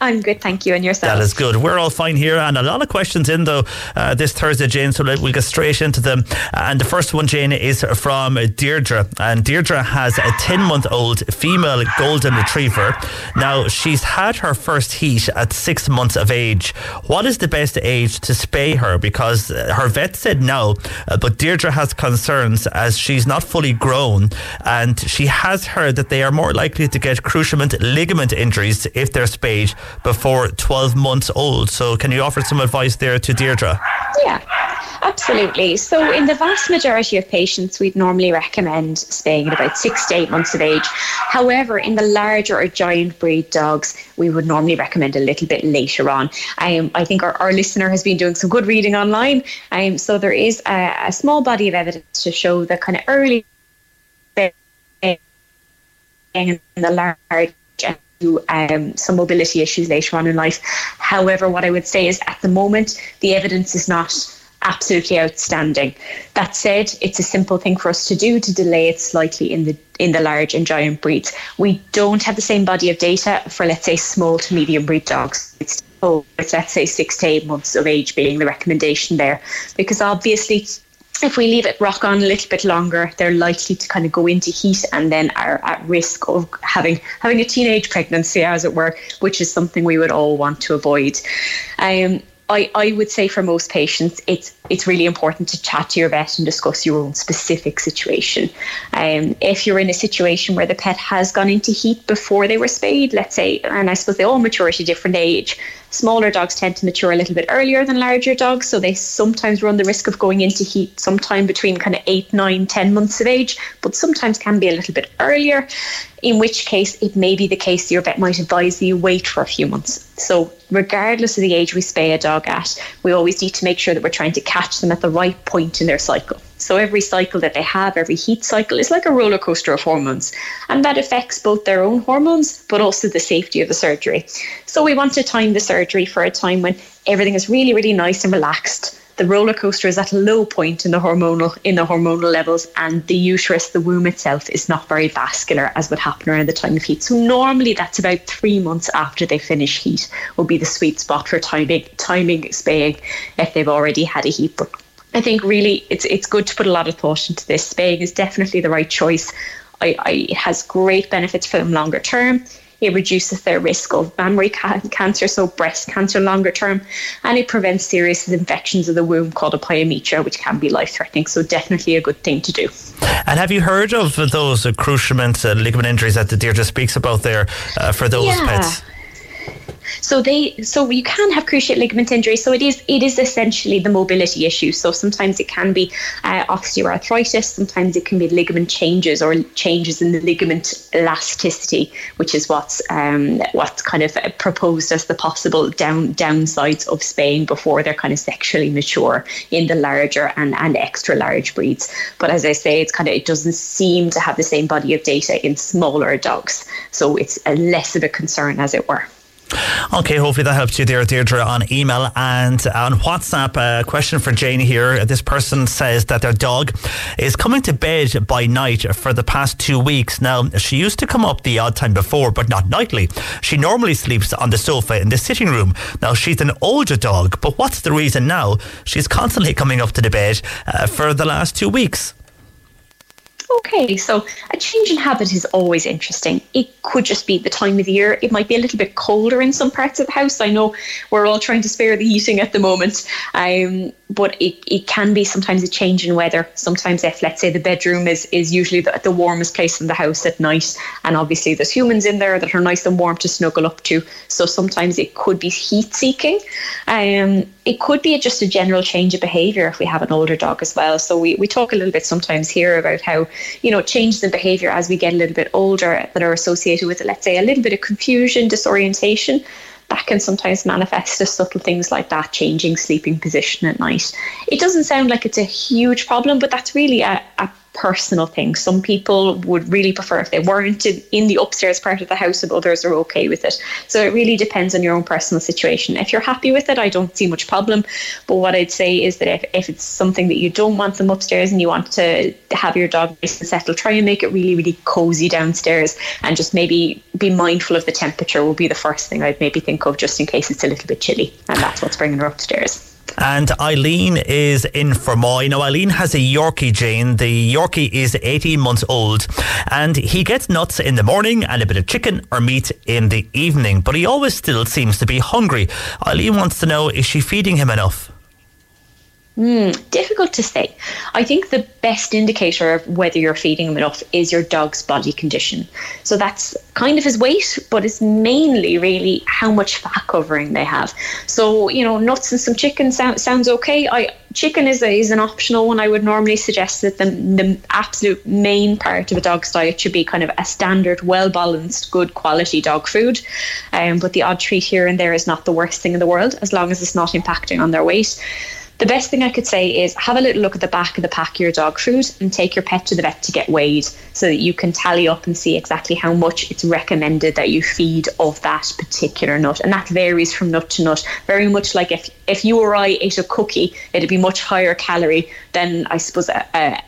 I'm good, thank you. And yourself? That is good. We're all fine here, and a lot of questions in though uh, this Thursday, Jane. So we'll get straight into them. And the first one, Jane, is from Deirdre, and Deirdre has a ten-month-old female golden retriever. Now she's had her first heat at six months of age. What is the best age to spay her? Because uh, her vet said no, uh, but Deirdre has concerns as she's not fully grown, and she has heard that they are more likely to get cruciate ligament injuries if they're spayed before 12 months old. So, can you offer some advice there to Deirdre? Yeah, absolutely. So, in the vast majority of patients, we'd normally recommend spaying at about six to eight months of age. However, in the larger or giant breed dogs, we would normally recommend a little bit later on. Um, I think our, our listener has been doing some good reading online. Um, so, there is a, a small body of evidence to show that kind of early in the large um, some mobility issues later on in life. However, what I would say is at the moment, the evidence is not absolutely outstanding. That said, it's a simple thing for us to do to delay it slightly in the in the large and giant breeds. We don't have the same body of data for let's say small to medium breed dogs. It's it's let's say six to eight months of age being the recommendation there, because obviously if we leave it rock on a little bit longer, they're likely to kind of go into heat and then are at risk of having having a teenage pregnancy, as it were, which is something we would all want to avoid. Um, I, I would say for most patients, it's it's really important to chat to your vet and discuss your own specific situation. Um, if you're in a situation where the pet has gone into heat before they were spayed, let's say, and I suppose they all mature at a different age. Smaller dogs tend to mature a little bit earlier than larger dogs, so they sometimes run the risk of going into heat sometime between kind of eight, nine, ten months of age, but sometimes can be a little bit earlier. In which case, it may be the case your vet might advise you wait for a few months. So, regardless of the age we spay a dog at, we always need to make sure that we're trying to catch them at the right point in their cycle. So every cycle that they have, every heat cycle is like a roller coaster of hormones. And that affects both their own hormones, but also the safety of the surgery. So we want to time the surgery for a time when everything is really, really nice and relaxed. The roller coaster is at a low point in the hormonal in the hormonal levels, and the uterus, the womb itself, is not very vascular as would happen around the time of heat. So normally that's about three months after they finish heat will be the sweet spot for timing timing spaying if they've already had a heat. But I think really it's it's good to put a lot of thought into this. Spaying is definitely the right choice. I, I, it has great benefits for them longer term. It reduces their risk of mammary ca- cancer, so breast cancer longer term, and it prevents serious infections of the womb called a pyometra, which can be life threatening. So, definitely a good thing to do. And have you heard of those cruciate uh, ligament injuries that the Deirdre speaks about there uh, for those yeah. pets? So they so you can have cruciate ligament injury. So it is it is essentially the mobility issue. So sometimes it can be uh, osteoarthritis. Sometimes it can be ligament changes or changes in the ligament elasticity, which is what's um, what's kind of proposed as the possible down downsides of spaying before they're kind of sexually mature in the larger and and extra large breeds. But as I say, it's kind of it doesn't seem to have the same body of data in smaller dogs. So it's a less of a concern, as it were. Okay, hopefully that helps you there, Deirdre, on email and on WhatsApp. A question for Jane here. This person says that their dog is coming to bed by night for the past two weeks. Now, she used to come up the odd time before, but not nightly. She normally sleeps on the sofa in the sitting room. Now, she's an older dog, but what's the reason now? She's constantly coming up to the bed uh, for the last two weeks. Okay, so a change in habit is always interesting. It could just be the time of the year. It might be a little bit colder in some parts of the house. I know we're all trying to spare the heating at the moment, um, but it, it can be sometimes a change in weather. Sometimes, if let's say the bedroom is, is usually the, the warmest place in the house at night, and obviously there's humans in there that are nice and warm to snuggle up to. So sometimes it could be heat seeking. Um, it could be just a general change of behaviour if we have an older dog as well. So we, we talk a little bit sometimes here about how, you know, changes in behaviour as we get a little bit older that are associated with, let's say, a little bit of confusion, disorientation. That can sometimes manifest as subtle things like that, changing sleeping position at night. It doesn't sound like it's a huge problem, but that's really a, a personal thing. Some people would really prefer if they weren't in the upstairs part of the house, and others are okay with it. So it really depends on your own personal situation. If you're happy with it, I don't see much problem. But what I'd say is that if, if it's something that you don't want them upstairs and you want to have your dog nice and settled, try and make it really, really cozy downstairs and just maybe be mindful of the temperature will be the first thing I'd maybe think of just in case it's a little bit chilly and that's what's bringing her upstairs. And Eileen is in Fermoy. Now, Eileen has a Yorkie, Jane. The Yorkie is 18 months old and he gets nuts in the morning and a bit of chicken or meat in the evening, but he always still seems to be hungry. Eileen wants to know is she feeding him enough? Mm, difficult to say. I think the best indicator of whether you're feeding him enough is your dog's body condition. So that's kind of his weight, but it's mainly really how much fat covering they have. So, you know, nuts and some chicken sound, sounds okay. I chicken is, a, is an optional one. I would normally suggest that the, the absolute main part of a dog's diet should be kind of a standard, well balanced, good quality dog food. Um, but the odd treat here and there is not the worst thing in the world as long as it's not impacting on their weight. The best thing I could say is have a little look at the back of the pack of your dog food and take your pet to the vet to get weighed so that you can tally up and see exactly how much it's recommended that you feed of that particular nut. And that varies from nut to nut. Very much like if, if you or I ate a cookie, it'd be much higher calorie than I suppose a, a,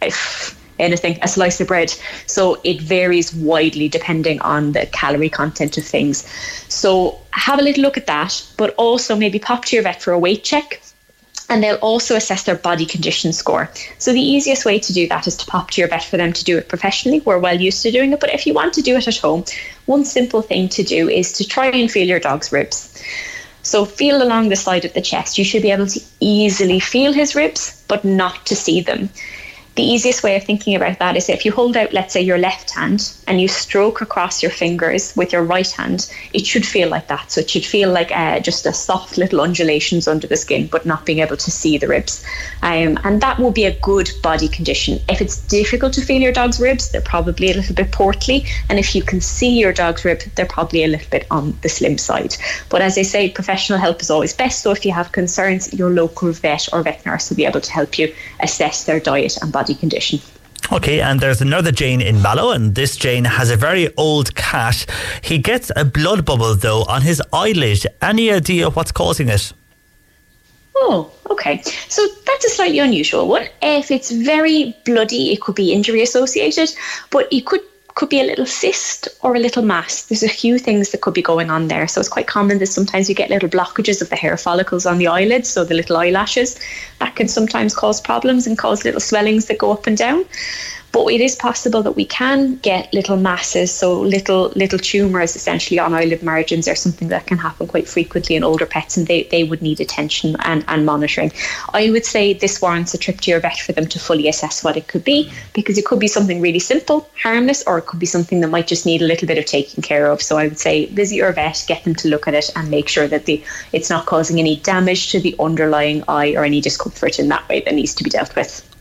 a anything, a slice of bread. So it varies widely depending on the calorie content of things. So have a little look at that, but also maybe pop to your vet for a weight check and they'll also assess their body condition score. So the easiest way to do that is to pop to your vet for them to do it professionally. We're well used to doing it, but if you want to do it at home, one simple thing to do is to try and feel your dog's ribs. So feel along the side of the chest. You should be able to easily feel his ribs, but not to see them the easiest way of thinking about that is if you hold out, let's say, your left hand and you stroke across your fingers with your right hand, it should feel like that. So it should feel like uh, just a soft little undulations under the skin, but not being able to see the ribs. Um, and that will be a good body condition. If it's difficult to feel your dog's ribs, they're probably a little bit portly. And if you can see your dog's rib, they're probably a little bit on the slim side. But as I say, professional help is always best. So if you have concerns, your local vet or vet nurse will be able to help you assess their diet and body body condition. Okay, and there's another Jane in Mallow, and this Jane has a very old cat. He gets a blood bubble though on his eyelid. Any idea what's causing it? Oh, okay. So that's a slightly unusual one. If it's very bloody, it could be injury associated, but it could could be a little cyst or a little mass. There's a few things that could be going on there. So it's quite common that sometimes you get little blockages of the hair follicles on the eyelids, so the little eyelashes. That can sometimes cause problems and cause little swellings that go up and down. But it is possible that we can get little masses, so little little tumours essentially on eyelid margins are something that can happen quite frequently in older pets and they, they would need attention and, and monitoring. I would say this warrants a trip to your vet for them to fully assess what it could be because it could be something really simple, harmless, or it could be something that might just need a little bit of taking care of. So I would say visit your vet, get them to look at it and make sure that the it's not causing any damage to the underlying eye or any discomfort in that way that needs to be dealt with.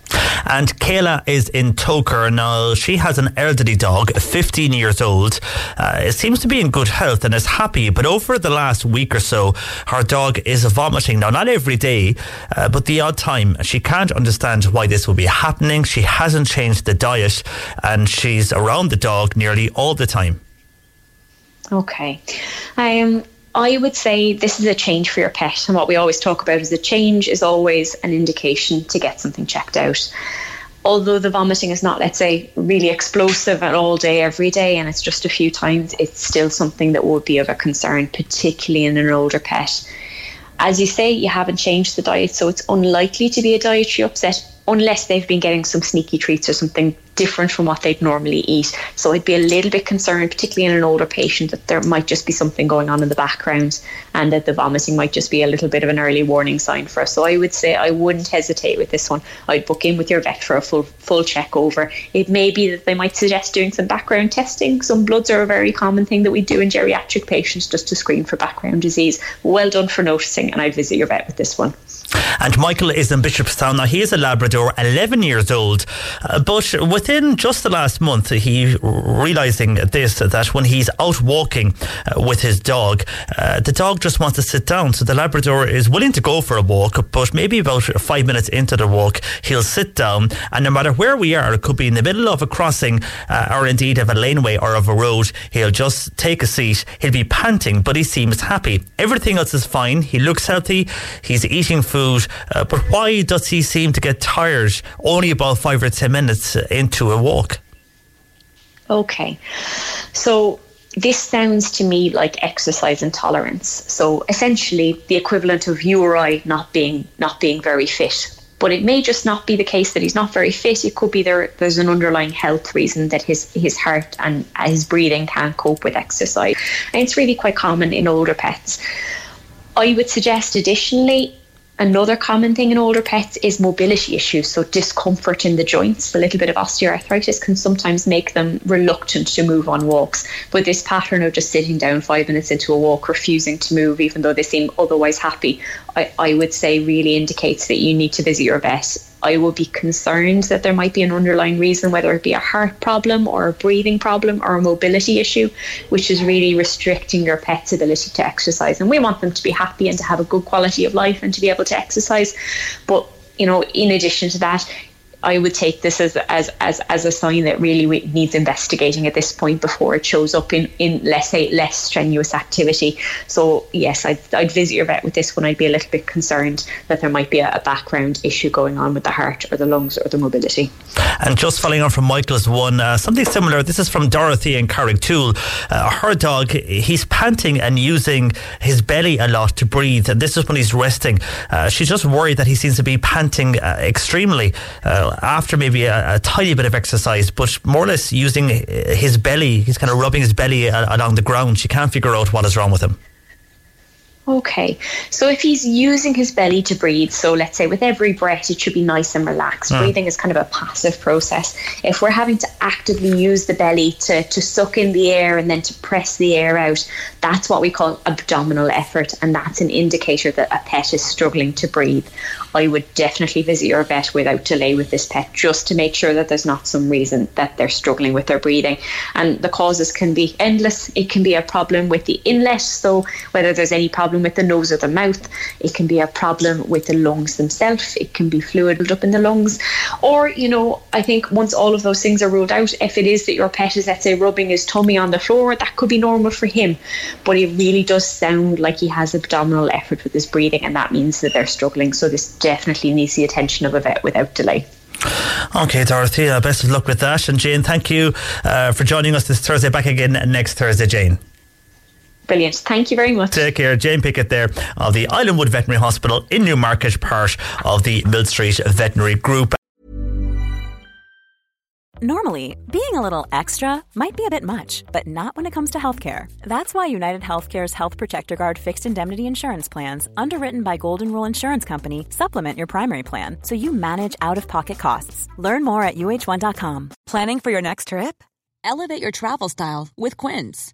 And Kayla is in Togher. Now, she has an elderly dog, 15 years old. Uh, it seems to be in good health and is happy, but over the last week or so, her dog is vomiting. Now, not every day, uh, but the odd time. She can't understand why this will be happening. She hasn't changed the diet and she's around the dog nearly all the time. Okay. Um, I would say this is a change for your pet. And what we always talk about is a change is always an indication to get something checked out. Although the vomiting is not, let's say, really explosive at all day, every day, and it's just a few times, it's still something that would be of a concern, particularly in an older pet. As you say, you haven't changed the diet, so it's unlikely to be a dietary upset unless they've been getting some sneaky treats or something different from what they'd normally eat. So I'd be a little bit concerned, particularly in an older patient, that there might just be something going on in the background and that the vomiting might just be a little bit of an early warning sign for us. So I would say I wouldn't hesitate with this one. I'd book in with your vet for a full full check over. It may be that they might suggest doing some background testing. Some bloods are a very common thing that we do in geriatric patients just to screen for background disease. Well done for noticing, and I'd visit your vet with this one. And Michael is in Bishopstown. Now, he is a Labrador, 11 years old. Uh, but within just the last month, he realising this, that when he's out walking uh, with his dog, uh, the dog just wants to sit down. So the Labrador is willing to go for a walk, but maybe about five minutes into the walk, he'll sit down. And no matter where we are, it could be in the middle of a crossing uh, or indeed of a laneway or of a road, he'll just take a seat. He'll be panting, but he seems happy. Everything else is fine. He looks healthy. He's eating food. Uh, but why does he seem to get tired only about five or ten minutes into a walk? Okay. So this sounds to me like exercise intolerance. So essentially the equivalent of you or I not being not being very fit. But it may just not be the case that he's not very fit. It could be there there's an underlying health reason that his his heart and his breathing can't cope with exercise. And it's really quite common in older pets. I would suggest additionally Another common thing in older pets is mobility issues, so discomfort in the joints. A little bit of osteoarthritis can sometimes make them reluctant to move on walks. But this pattern of just sitting down five minutes into a walk, refusing to move, even though they seem otherwise happy, I, I would say really indicates that you need to visit your vet I would be concerned that there might be an underlying reason, whether it be a heart problem or a breathing problem or a mobility issue, which is really restricting your pet's ability to exercise. And we want them to be happy and to have a good quality of life and to be able to exercise. But you know, in addition to that, I would take this as as as, as a sign that really needs investigating at this point before it shows up in in let's say less strenuous activity. So yes, I'd, I'd visit your vet with this one. I'd be a little bit concerned that there might be a, a background issue going on with the heart or the lungs or the mobility. And just following on from Michael's one, uh, something similar. This is from Dorothy in Carrigtwohill. Uh, her dog, he's panting and using his belly a lot to breathe, and this is when he's resting. Uh, she's just worried that he seems to be panting uh, extremely uh, after maybe a, a, tiny bit of exercise, but more or less using his belly. He's kind of rubbing his belly uh, along the ground. She can't figure out what is wrong with him. Okay, so if he's using his belly to breathe, so let's say with every breath, it should be nice and relaxed. Mm. Breathing is kind of a passive process. If we're having to actively use the belly to, to suck in the air and then to press the air out, that's what we call abdominal effort, and that's an indicator that a pet is struggling to breathe. I would definitely visit your vet without delay with this pet just to make sure that there's not some reason that they're struggling with their breathing. And the causes can be endless. It can be a problem with the inlet, so whether there's any problem problem with the nose or the mouth. It can be a problem with the lungs themselves. It can be fluid up in the lungs. Or, you know, I think once all of those things are ruled out, if it is that your pet is, let's say, rubbing his tummy on the floor, that could be normal for him. But it really does sound like he has abdominal effort with his breathing, and that means that they're struggling. So this definitely needs the attention of a vet without delay. Okay, Dorothy, uh, best of luck with that. And Jane, thank you uh, for joining us this Thursday. Back again next Thursday, Jane. Brilliant. Thank you very much. Take care. Jane Pickett there of the Islandwood Veterinary Hospital in Newmarket, part of the Mill Street Veterinary Group. Normally, being a little extra might be a bit much, but not when it comes to healthcare. That's why United Healthcare's Health Protector Guard fixed indemnity insurance plans, underwritten by Golden Rule Insurance Company, supplement your primary plan so you manage out of pocket costs. Learn more at uhone.com. Planning for your next trip? Elevate your travel style with Quince.